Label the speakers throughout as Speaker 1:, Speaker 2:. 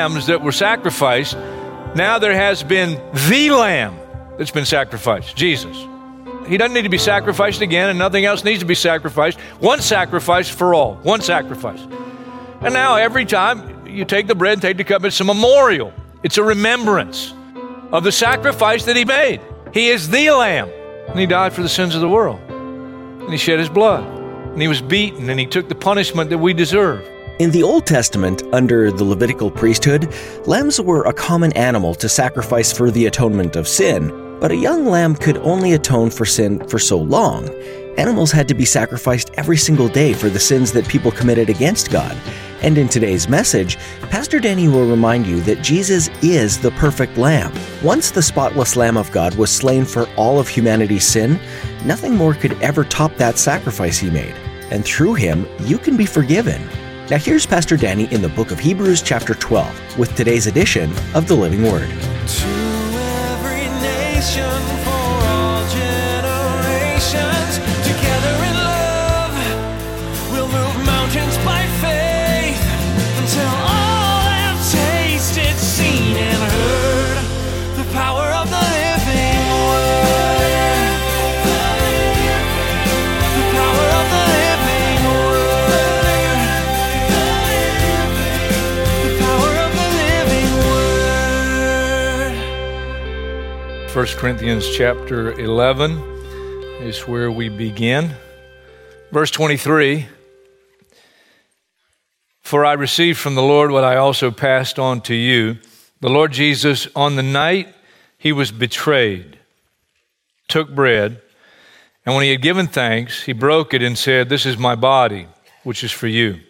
Speaker 1: Lambs that were sacrificed, now there has been the lamb that's been sacrificed, Jesus. He doesn't need to be sacrificed again, and nothing else needs to be sacrificed. One sacrifice for all, one sacrifice. And now every time you take the bread and take the cup, it's a memorial, it's a remembrance of the sacrifice that he made. He is the lamb, and he died for the sins of the world. And he shed his blood, and he was beaten, and he took the punishment that we deserve.
Speaker 2: In the Old Testament, under the Levitical priesthood, lambs were a common animal to sacrifice for the atonement of sin, but a young lamb could only atone for sin for so long. Animals had to be sacrificed every single day for the sins that people committed against God. And in today's message, Pastor Danny will remind you that Jesus is the perfect lamb. Once the spotless Lamb of God was slain for all of humanity's sin, nothing more could ever top that sacrifice he made. And through him, you can be forgiven. Now, here's Pastor Danny in the book of Hebrews, chapter 12, with today's edition of the Living Word.
Speaker 1: 1 Corinthians chapter 11 is where we begin. Verse 23 For I received from the Lord what I also passed on to you. The Lord Jesus, on the night he was betrayed, took bread, and when he had given thanks, he broke it and said, This is my body, which is for you.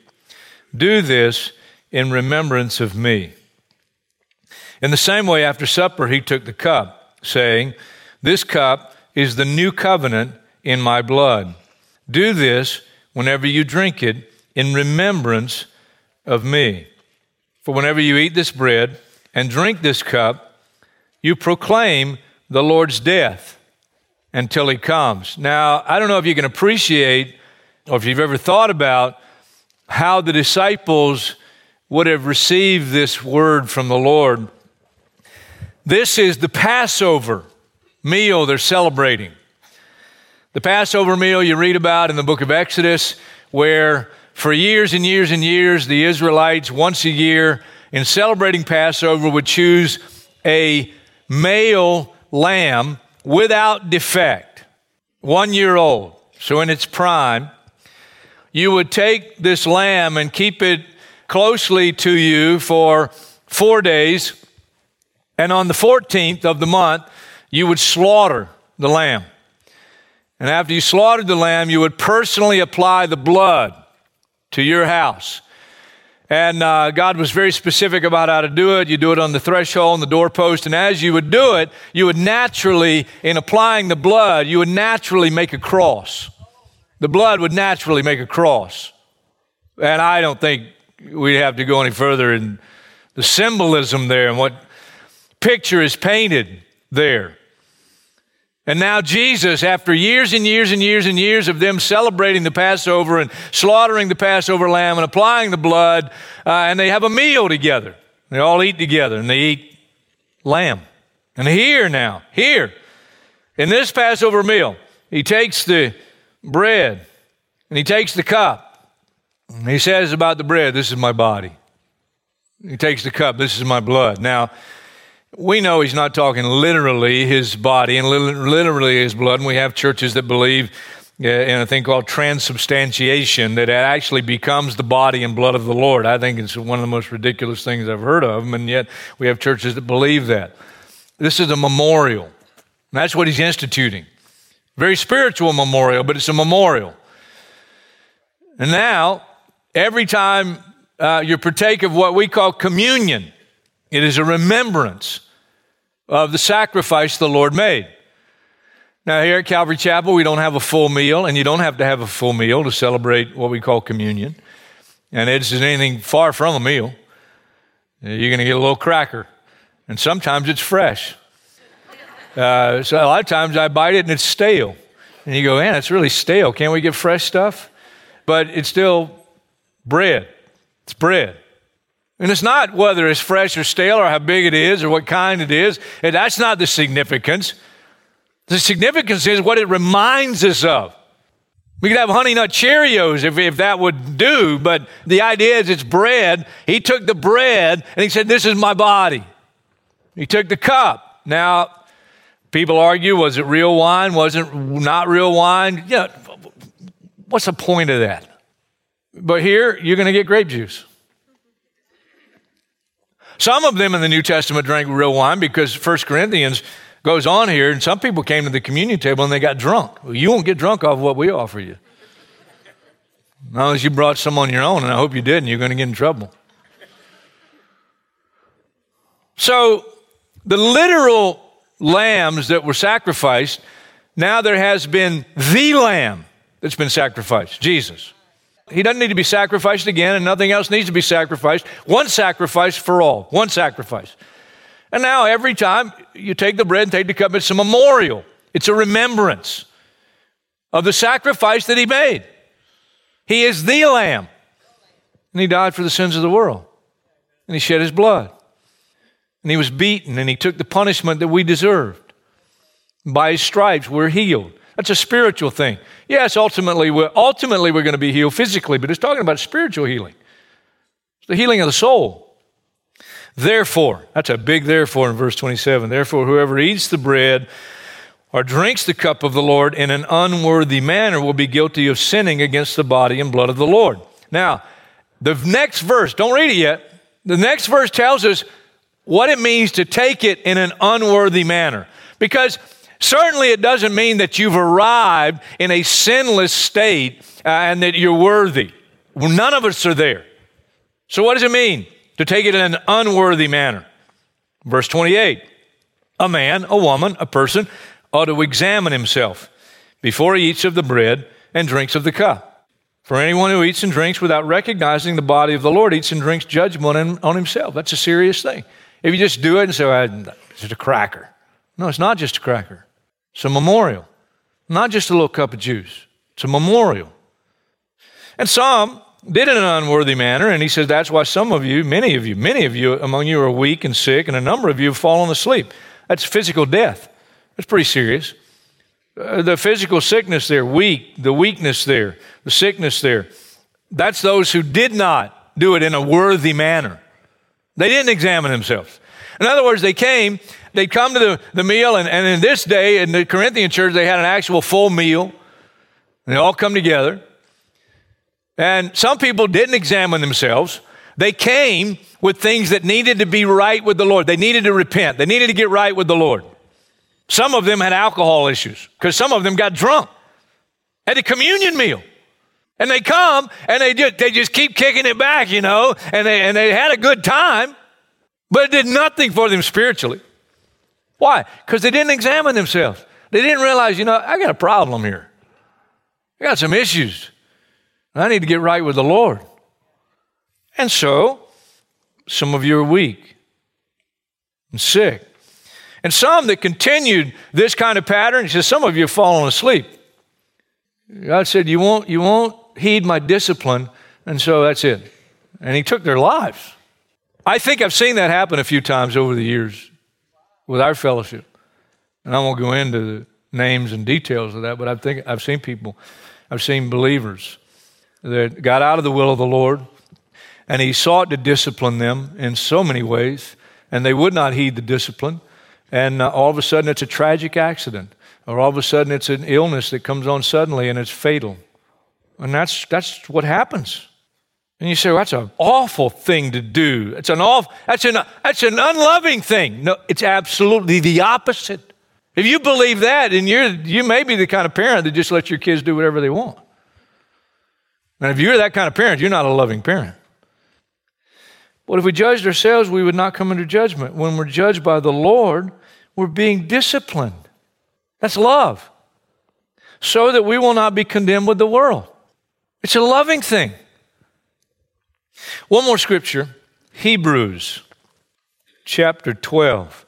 Speaker 1: Do this in remembrance of me. In the same way, after supper, he took the cup, saying, This cup is the new covenant in my blood. Do this whenever you drink it in remembrance of me. For whenever you eat this bread and drink this cup, you proclaim the Lord's death until he comes. Now, I don't know if you can appreciate or if you've ever thought about how the disciples would have received this word from the Lord. This is the Passover meal they're celebrating. The Passover meal you read about in the book of Exodus, where for years and years and years, the Israelites, once a year, in celebrating Passover, would choose a male lamb without defect, one year old, so in its prime. You would take this lamb and keep it closely to you for four days, and on the 14th of the month, you would slaughter the lamb. And after you slaughtered the lamb, you would personally apply the blood to your house. And uh, God was very specific about how to do it. You do it on the threshold, on the doorpost. And as you would do it, you would naturally, in applying the blood, you would naturally make a cross. The blood would naturally make a cross. And I don't think we have to go any further in the symbolism there and what picture is painted there. And now, Jesus, after years and years and years and years of them celebrating the Passover and slaughtering the Passover lamb and applying the blood, uh, and they have a meal together. They all eat together and they eat lamb. And here now, here, in this Passover meal, he takes the bread and he takes the cup. And he says about the bread, This is my body. He takes the cup, This is my blood. Now, we know he's not talking literally his body and literally his blood. And we have churches that believe uh, in a thing called transubstantiation that it actually becomes the body and blood of the Lord. I think it's one of the most ridiculous things I've heard of, and yet we have churches that believe that. This is a memorial. And that's what he's instituting. Very spiritual memorial, but it's a memorial. And now, every time uh, you partake of what we call communion, It is a remembrance of the sacrifice the Lord made. Now, here at Calvary Chapel, we don't have a full meal, and you don't have to have a full meal to celebrate what we call communion. And it isn't anything far from a meal. You're going to get a little cracker, and sometimes it's fresh. Uh, so a lot of times I bite it and it's stale. And you go, man, it's really stale. Can't we get fresh stuff? But it's still bread. It's bread. And it's not whether it's fresh or stale or how big it is or what kind it is. That's not the significance. The significance is what it reminds us of. We could have honey nut Cheerios if, if that would do, but the idea is it's bread. He took the bread and he said, This is my body. He took the cup. Now, people argue was it real wine? Was it not real wine? Yeah, what's the point of that? But here, you're going to get grape juice. Some of them in the New Testament drank real wine because 1 Corinthians goes on here, and some people came to the communion table and they got drunk. Well, you won't get drunk off what we offer you. Unless you brought some on your own, and I hope you did, and you're going to get in trouble. So, the literal lambs that were sacrificed, now there has been the lamb that's been sacrificed, Jesus. He doesn't need to be sacrificed again, and nothing else needs to be sacrificed. One sacrifice for all, one sacrifice. And now, every time you take the bread and take the cup, it's a memorial, it's a remembrance of the sacrifice that He made. He is the Lamb, and He died for the sins of the world, and He shed His blood, and He was beaten, and He took the punishment that we deserved. By His stripes, we're healed. That's a spiritual thing. Yes, ultimately we're, ultimately we're going to be healed physically, but it's talking about spiritual healing. It's the healing of the soul. Therefore, that's a big therefore in verse 27. Therefore, whoever eats the bread or drinks the cup of the Lord in an unworthy manner will be guilty of sinning against the body and blood of the Lord. Now, the next verse, don't read it yet. The next verse tells us what it means to take it in an unworthy manner. Because Certainly, it doesn't mean that you've arrived in a sinless state uh, and that you're worthy. Well, none of us are there. So, what does it mean to take it in an unworthy manner? Verse 28 A man, a woman, a person ought to examine himself before he eats of the bread and drinks of the cup. For anyone who eats and drinks without recognizing the body of the Lord eats and drinks judgment on himself. That's a serious thing. If you just do it and say, well, it's just a cracker. No, it's not just a cracker. It's a memorial, not just a little cup of juice. It's a memorial. And some did it in an unworthy manner, and he says that's why some of you, many of you, many of you among you are weak and sick, and a number of you have fallen asleep. That's physical death. That's pretty serious. Uh, the physical sickness there, weak, the weakness there, the sickness there, that's those who did not do it in a worthy manner. They didn't examine themselves. In other words, they came they'd come to the, the meal, and, and in this day, in the Corinthian church, they had an actual full meal. They all come together. And some people didn't examine themselves. They came with things that needed to be right with the Lord. They needed to repent. They needed to get right with the Lord. Some of them had alcohol issues because some of them got drunk at a communion meal. And they come and they just, they just keep kicking it back, you know, and they, and they had a good time, but it did nothing for them spiritually. Why? Because they didn't examine themselves. They didn't realize, you know, I got a problem here. I got some issues. I need to get right with the Lord. And so, some of you are weak and sick. And some that continued this kind of pattern, he says, some of you have fallen asleep. God said, You won't, you won't heed my discipline, and so that's it. And he took their lives. I think I've seen that happen a few times over the years with our fellowship. And I won't go into the names and details of that, but I think I've seen people, I've seen believers that got out of the will of the Lord, and He sought to discipline them in so many ways, and they would not heed the discipline. And uh, all of a sudden, it's a tragic accident, or all of a sudden, it's an illness that comes on suddenly and it's fatal. And that's, that's what happens. And you say, well, that's an awful thing to do. It's an awful, that's an, that's an unloving thing. No, it's absolutely the opposite. If you believe that, then you're, you may be the kind of parent that just lets your kids do whatever they want. And if you're that kind of parent, you're not a loving parent. But if we judged ourselves, we would not come under judgment. When we're judged by the Lord, we're being disciplined. That's love. So that we will not be condemned with the world. It's a loving thing. One more scripture Hebrews chapter 12.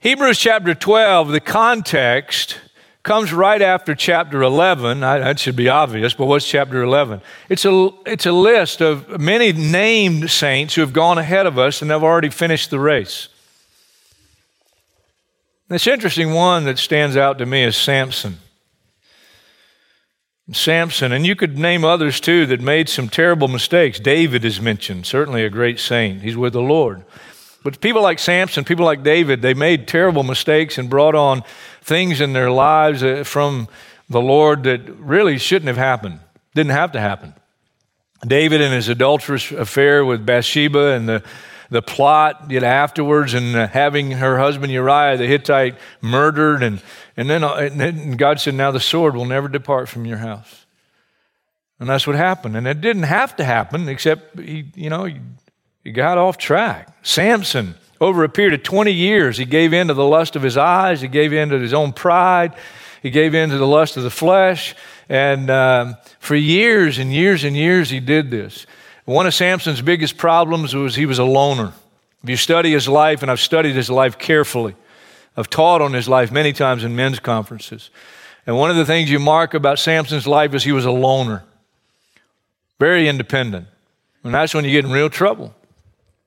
Speaker 1: Hebrews chapter 12, the context comes right after chapter 11. I, that should be obvious, but what's chapter 11? It's a, it's a list of many named saints who have gone ahead of us and have already finished the race. This interesting one that stands out to me is Samson. Samson, and you could name others too that made some terrible mistakes. David is mentioned, certainly a great saint. He's with the Lord. But people like Samson, people like David, they made terrible mistakes and brought on things in their lives uh, from the Lord that really shouldn't have happened, didn't have to happen. David and his adulterous affair with Bathsheba and the, the plot you know, afterwards and uh, having her husband Uriah the Hittite murdered. And, and, then, uh, and God said, Now the sword will never depart from your house. And that's what happened. And it didn't have to happen, except he, you know, he got off track. Samson, over a period of 20 years, he gave in to the lust of his eyes, he gave in to his own pride, he gave in to the lust of the flesh. And um, for years and years and years, he did this. One of Samson's biggest problems was he was a loner. If you study his life, and I've studied his life carefully, I've taught on his life many times in men's conferences. And one of the things you mark about Samson's life is he was a loner, very independent. And that's when you get in real trouble.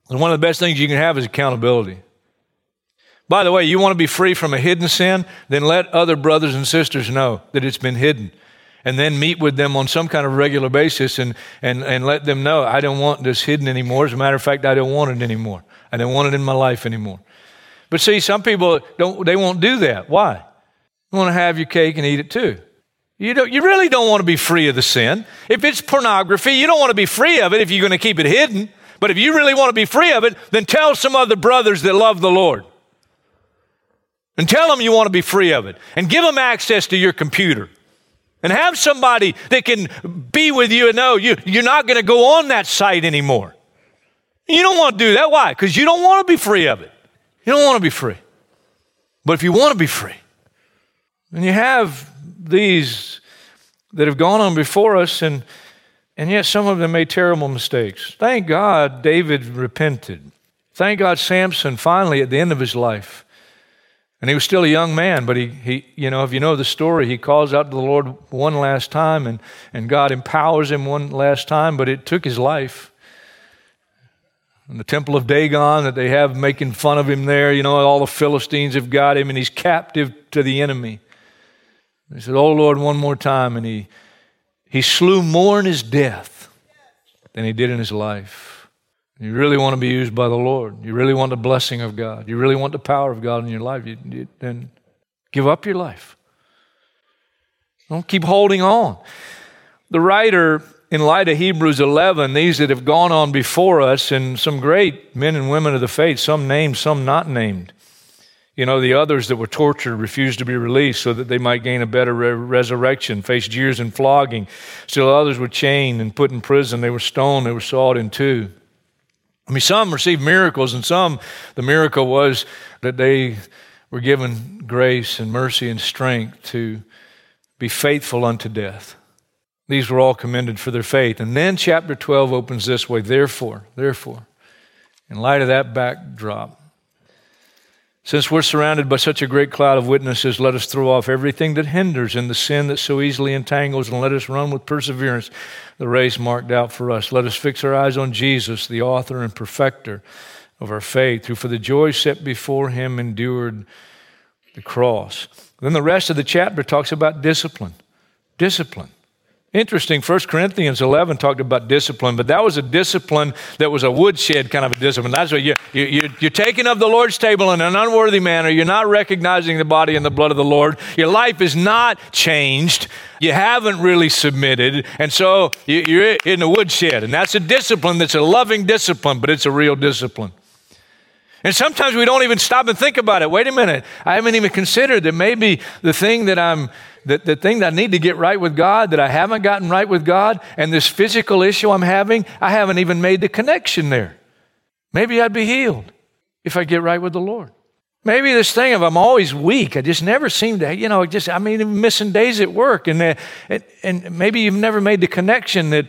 Speaker 1: And one of the best things you can have is accountability. By the way, you want to be free from a hidden sin? Then let other brothers and sisters know that it's been hidden. And then meet with them on some kind of regular basis and, and, and let them know, I don't want this hidden anymore. As a matter of fact, I don't want it anymore. I don't want it in my life anymore. But see, some people don't, they won't do that. Why? You want to have your cake and eat it too. You, don't, you really don't want to be free of the sin. If it's pornography, you don't want to be free of it if you're going to keep it hidden. But if you really want to be free of it, then tell some other brothers that love the Lord. And tell them you want to be free of it. And give them access to your computer. And have somebody that can be with you and know you, you're not going to go on that site anymore. You don't want to do that. Why? Because you don't want to be free of it. You don't want to be free. But if you want to be free, and you have these that have gone on before us and and yet some of them made terrible mistakes. Thank God David repented. Thank God Samson finally at the end of his life. And he was still a young man, but he, he, you know, if you know the story, he calls out to the Lord one last time and, and God empowers him one last time, but it took his life. In the temple of Dagon that they have making fun of him there, you know, all the Philistines have got him and he's captive to the enemy. He said, Oh Lord, one more time. And he he slew more in his death than he did in his life. You really want to be used by the Lord. You really want the blessing of God. You really want the power of God in your life. You, you, then give up your life. Don't keep holding on. The writer, in light of Hebrews 11, these that have gone on before us, and some great men and women of the faith, some named, some not named, you know, the others that were tortured refused to be released so that they might gain a better re- resurrection, faced jeers and flogging. Still others were chained and put in prison. They were stoned, they were sawed in two. I mean, some received miracles, and some, the miracle was that they were given grace and mercy and strength to be faithful unto death. These were all commended for their faith. And then chapter 12 opens this way Therefore, therefore, in light of that backdrop, since we're surrounded by such a great cloud of witnesses, let us throw off everything that hinders and the sin that so easily entangles, and let us run with perseverance the race marked out for us. Let us fix our eyes on Jesus, the author and perfecter of our faith, who for the joy set before him endured the cross. Then the rest of the chapter talks about discipline. Discipline. Interesting, 1 Corinthians 11 talked about discipline, but that was a discipline that was a woodshed kind of a discipline. That's what you, you, you're taking of the Lord's table in an unworthy manner. You're not recognizing the body and the blood of the Lord. Your life is not changed. You haven't really submitted. And so you're in the woodshed. And that's a discipline that's a loving discipline, but it's a real discipline. And sometimes we don't even stop and think about it. Wait a minute. I haven't even considered that maybe the thing that I'm that the thing that I need to get right with God, that I haven't gotten right with God, and this physical issue I'm having, I haven't even made the connection there. Maybe I'd be healed if I get right with the Lord. Maybe this thing of I'm always weak. I just never seem to, you know, just, I mean, missing days at work. And, uh, and, and maybe you've never made the connection that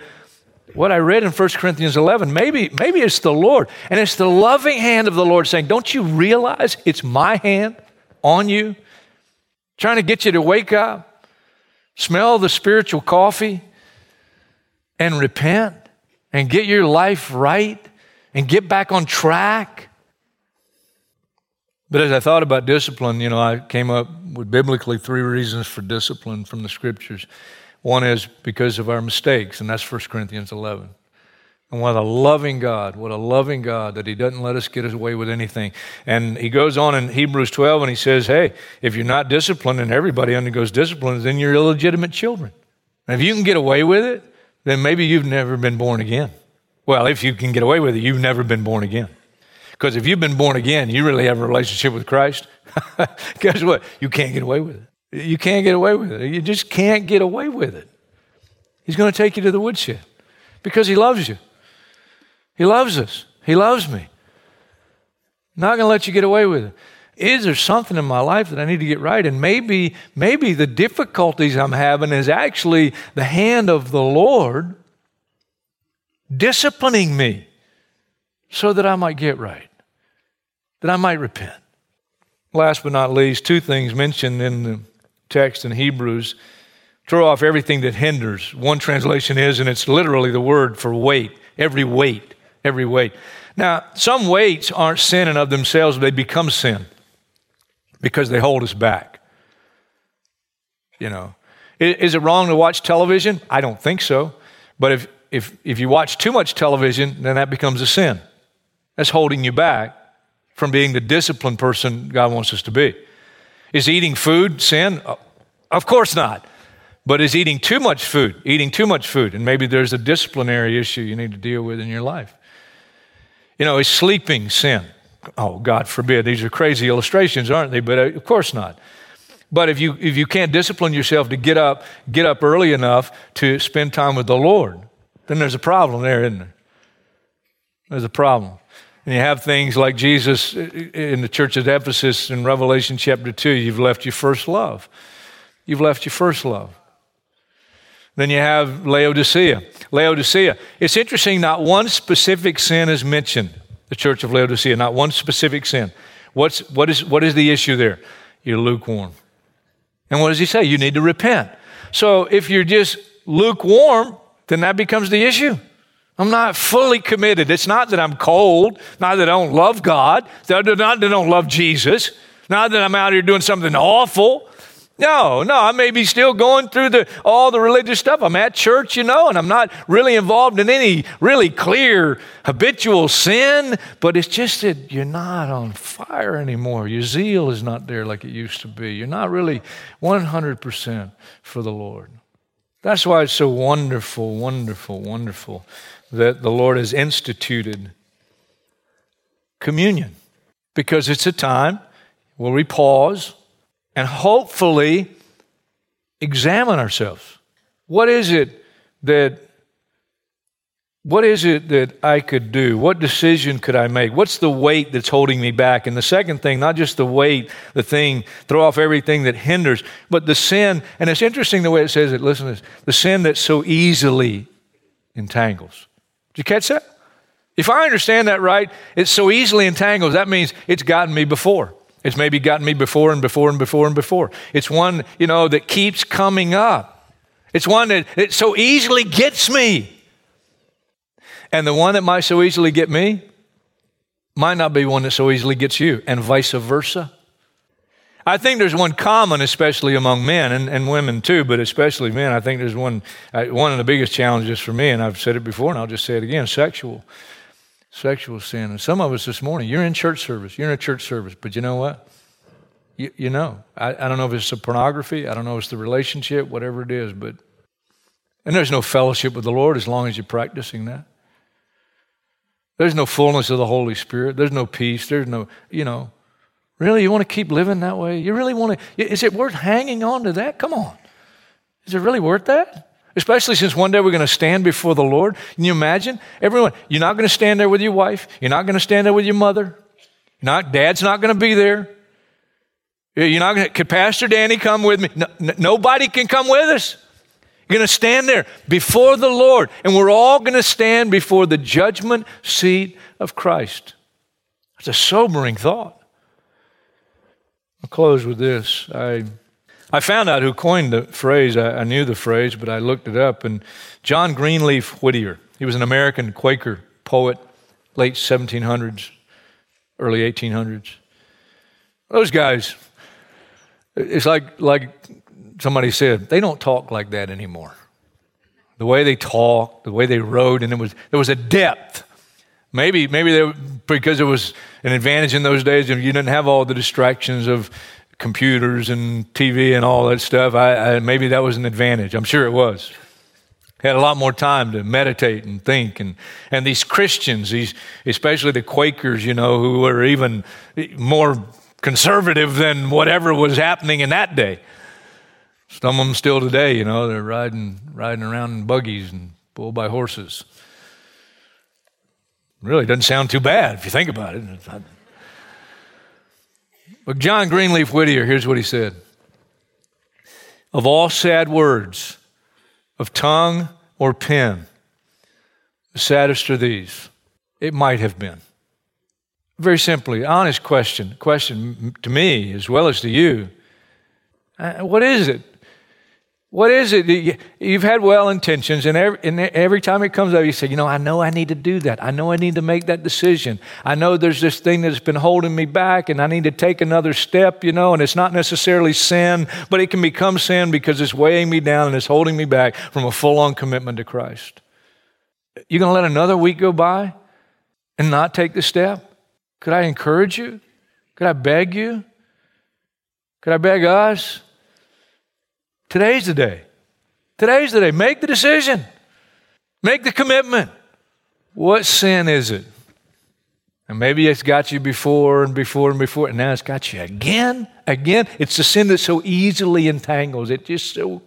Speaker 1: what I read in 1 Corinthians 11, maybe, maybe it's the Lord. And it's the loving hand of the Lord saying, Don't you realize it's my hand on you? Trying to get you to wake up, smell the spiritual coffee, and repent and get your life right and get back on track. But as I thought about discipline, you know, I came up with biblically three reasons for discipline from the scriptures. One is because of our mistakes, and that's 1 Corinthians 11. And what a loving God, what a loving God that He doesn't let us get away with anything. And He goes on in Hebrews 12 and He says, Hey, if you're not disciplined and everybody undergoes discipline, then you're illegitimate children. And if you can get away with it, then maybe you've never been born again. Well, if you can get away with it, you've never been born again. Because if you've been born again, you really have a relationship with Christ. Guess what? You can't get away with it. You can't get away with it. You just can't get away with it. He's going to take you to the woodshed because He loves you. He loves us. He loves me. Not going to let you get away with it. Is there something in my life that I need to get right? And maybe, maybe the difficulties I'm having is actually the hand of the Lord disciplining me so that I might get right that I might repent. Last but not least, two things mentioned in the text in Hebrews throw off everything that hinders. One translation is, and it's literally the word for weight, every weight, every weight. Now, some weights aren't sin in of themselves, they become sin because they hold us back. You know, is it wrong to watch television? I don't think so. But if, if, if you watch too much television, then that becomes a sin. That's holding you back from being the disciplined person God wants us to be. Is eating food sin? Of course not. But is eating too much food, eating too much food, and maybe there's a disciplinary issue you need to deal with in your life. You know, is sleeping sin? Oh, God forbid. These are crazy illustrations, aren't they? But uh, of course not. But if you, if you can't discipline yourself to get up, get up early enough to spend time with the Lord, then there's a problem there, isn't there? There's a problem. And you have things like Jesus uh, uh, in the church at Ephesus in Revelation chapter 2, you've left your first love. You've left your first love. Then you have Laodicea. Laodicea. It's interesting, not one specific sin is mentioned, the church of Laodicea, not one specific sin. What's, what, is, what is the issue there? You're lukewarm. And what does he say? You need to repent. So if you're just lukewarm, then that becomes the issue. I'm not fully committed. It's not that I'm cold, not that I don't love God, not that I don't love Jesus, not that I'm out here doing something awful. No, no, I may be still going through the, all the religious stuff. I'm at church, you know, and I'm not really involved in any really clear habitual sin, but it's just that you're not on fire anymore. Your zeal is not there like it used to be. You're not really 100% for the Lord. That's why it's so wonderful, wonderful, wonderful that the Lord has instituted communion because it's a time where we pause and hopefully examine ourselves. What is it that what is it that I could do? What decision could I make? What's the weight that's holding me back? And the second thing, not just the weight, the thing, throw off everything that hinders, but the sin, and it's interesting the way it says it. Listen to this the sin that so easily entangles. Did you catch that? If I understand that right, it's so easily entangled, that means it's gotten me before. It's maybe gotten me before and before and before and before. It's one, you know, that keeps coming up. It's one that it so easily gets me. And the one that might so easily get me might not be one that so easily gets you, and vice versa. I think there's one common, especially among men and, and women too, but especially men. I think there's one, uh, one of the biggest challenges for me, and I've said it before and I'll just say it again sexual. Sexual sin. And some of us this morning, you're in church service, you're in a church service, but you know what? You, you know, I, I don't know if it's the pornography, I don't know if it's the relationship, whatever it is, but, and there's no fellowship with the Lord as long as you're practicing that. There's no fullness of the Holy Spirit. There's no peace. There's no, you know, Really? You want to keep living that way? You really want to? Is it worth hanging on to that? Come on. Is it really worth that? Especially since one day we're going to stand before the Lord. Can you imagine? Everyone, you're not going to stand there with your wife. You're not going to stand there with your mother. Not, dad's not going to be there. You're not going to, could Pastor Danny come with me? No, n- nobody can come with us. You're going to stand there before the Lord, and we're all going to stand before the judgment seat of Christ. It's a sobering thought. I'll close with this. I, I found out who coined the phrase. I, I knew the phrase, but I looked it up. And John Greenleaf Whittier, he was an American Quaker poet, late 1700s, early 1800s. Those guys, it's like, like somebody said, they don't talk like that anymore. The way they talked, the way they wrote, and it was, there was a depth. Maybe, maybe they, because it was an advantage in those days, and you didn't have all the distractions of computers and TV and all that stuff. I, I, maybe that was an advantage. I'm sure it was. Had a lot more time to meditate and think, and and these Christians, these especially the Quakers, you know, who were even more conservative than whatever was happening in that day. Some of them still today, you know, they're riding riding around in buggies and pulled by horses. Really doesn't sound too bad if you think about it. But John Greenleaf Whittier, here's what he said Of all sad words, of tongue or pen, the saddest are these. It might have been. Very simply, honest question, question to me as well as to you. Uh, what is it? What is it? You've had well intentions, and every, and every, time it comes up, you say, You know, I know I need to do that. I know I need to make that decision. I know there's this thing that's been holding me back, and I need to take another step, you know, and it's not necessarily sin, but it can become sin because it's weighing me down and it's holding me back from a full on commitment to Christ. You're going to let another week go by and not take the step? Could I encourage you? Could I beg you? Could I beg us? Today's the day. Today's the day. Make the decision. Make the commitment. What sin is it? And maybe it's got you before and before and before, and now it's got you again, again. It's the sin that so easily entangles, it just so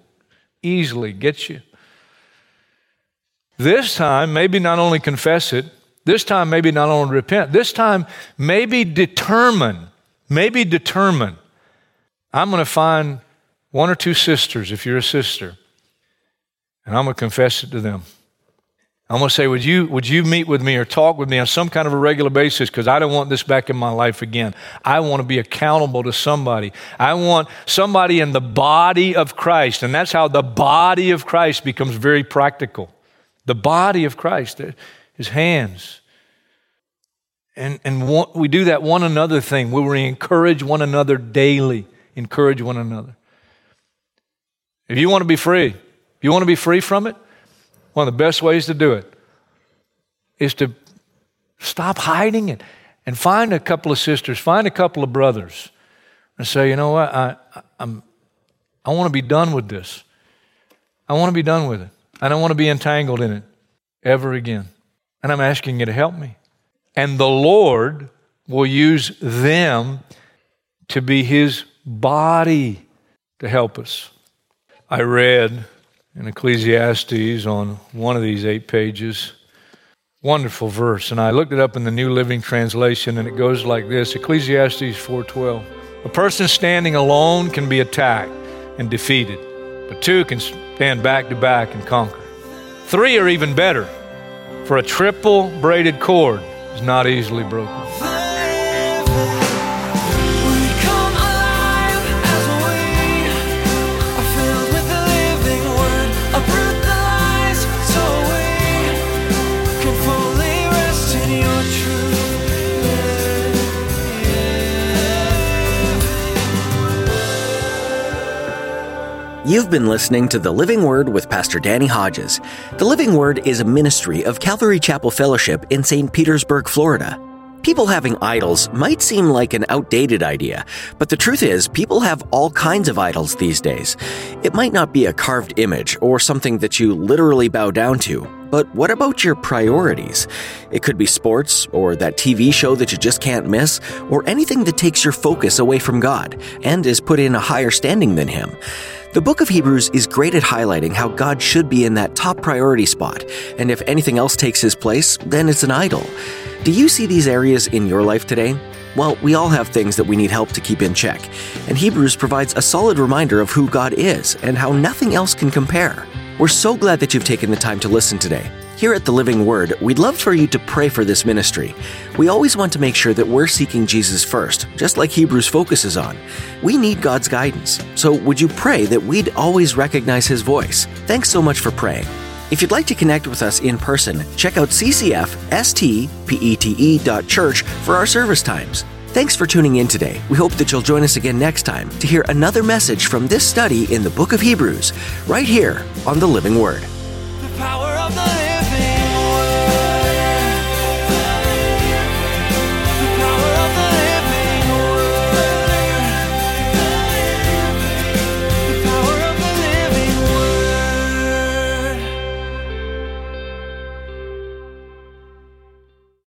Speaker 1: easily gets you. This time, maybe not only confess it, this time, maybe not only repent, this time, maybe determine, maybe determine, I'm going to find one or two sisters, if you're a sister, and I'm going to confess it to them. I'm going to say, would you, would you meet with me or talk with me on some kind of a regular basis? Because I don't want this back in my life again. I want to be accountable to somebody. I want somebody in the body of Christ. And that's how the body of Christ becomes very practical. The body of Christ, uh, his hands. And, and we do that one another thing where we encourage one another daily. Encourage one another. If you want to be free, you want to be free from it, one of the best ways to do it is to stop hiding it and find a couple of sisters, find a couple of brothers, and say, you know what, I, I'm, I want to be done with this. I want to be done with it. I don't want to be entangled in it ever again. And I'm asking you to help me. And the Lord will use them to be His body to help us. I read in Ecclesiastes on one of these eight pages. Wonderful verse, and I looked it up in the New Living Translation, and it goes like this: Ecclesiastes 4:12. A person standing alone can be attacked and defeated, but two can stand back to back and conquer. Three are even better, for a triple braided cord is not easily broken.
Speaker 2: You've been listening to The Living Word with Pastor Danny Hodges. The Living Word is a ministry of Calvary Chapel Fellowship in St. Petersburg, Florida. People having idols might seem like an outdated idea, but the truth is, people have all kinds of idols these days. It might not be a carved image or something that you literally bow down to, but what about your priorities? It could be sports, or that TV show that you just can't miss, or anything that takes your focus away from God and is put in a higher standing than Him. The book of Hebrews is great at highlighting how God should be in that top priority spot, and if anything else takes his place, then it's an idol. Do you see these areas in your life today? Well, we all have things that we need help to keep in check, and Hebrews provides a solid reminder of who God is and how nothing else can compare. We're so glad that you've taken the time to listen today. Here at the Living Word, we'd love for you to pray for this ministry. We always want to make sure that we're seeking Jesus first, just like Hebrews focuses on. We need God's guidance, so would you pray that we'd always recognize His voice? Thanks so much for praying. If you'd like to connect with us in person, check out ccfstpete.church for our service times. Thanks for tuning in today. We hope that you'll join us again next time to hear another message from this study in the book of Hebrews, right here on the Living Word.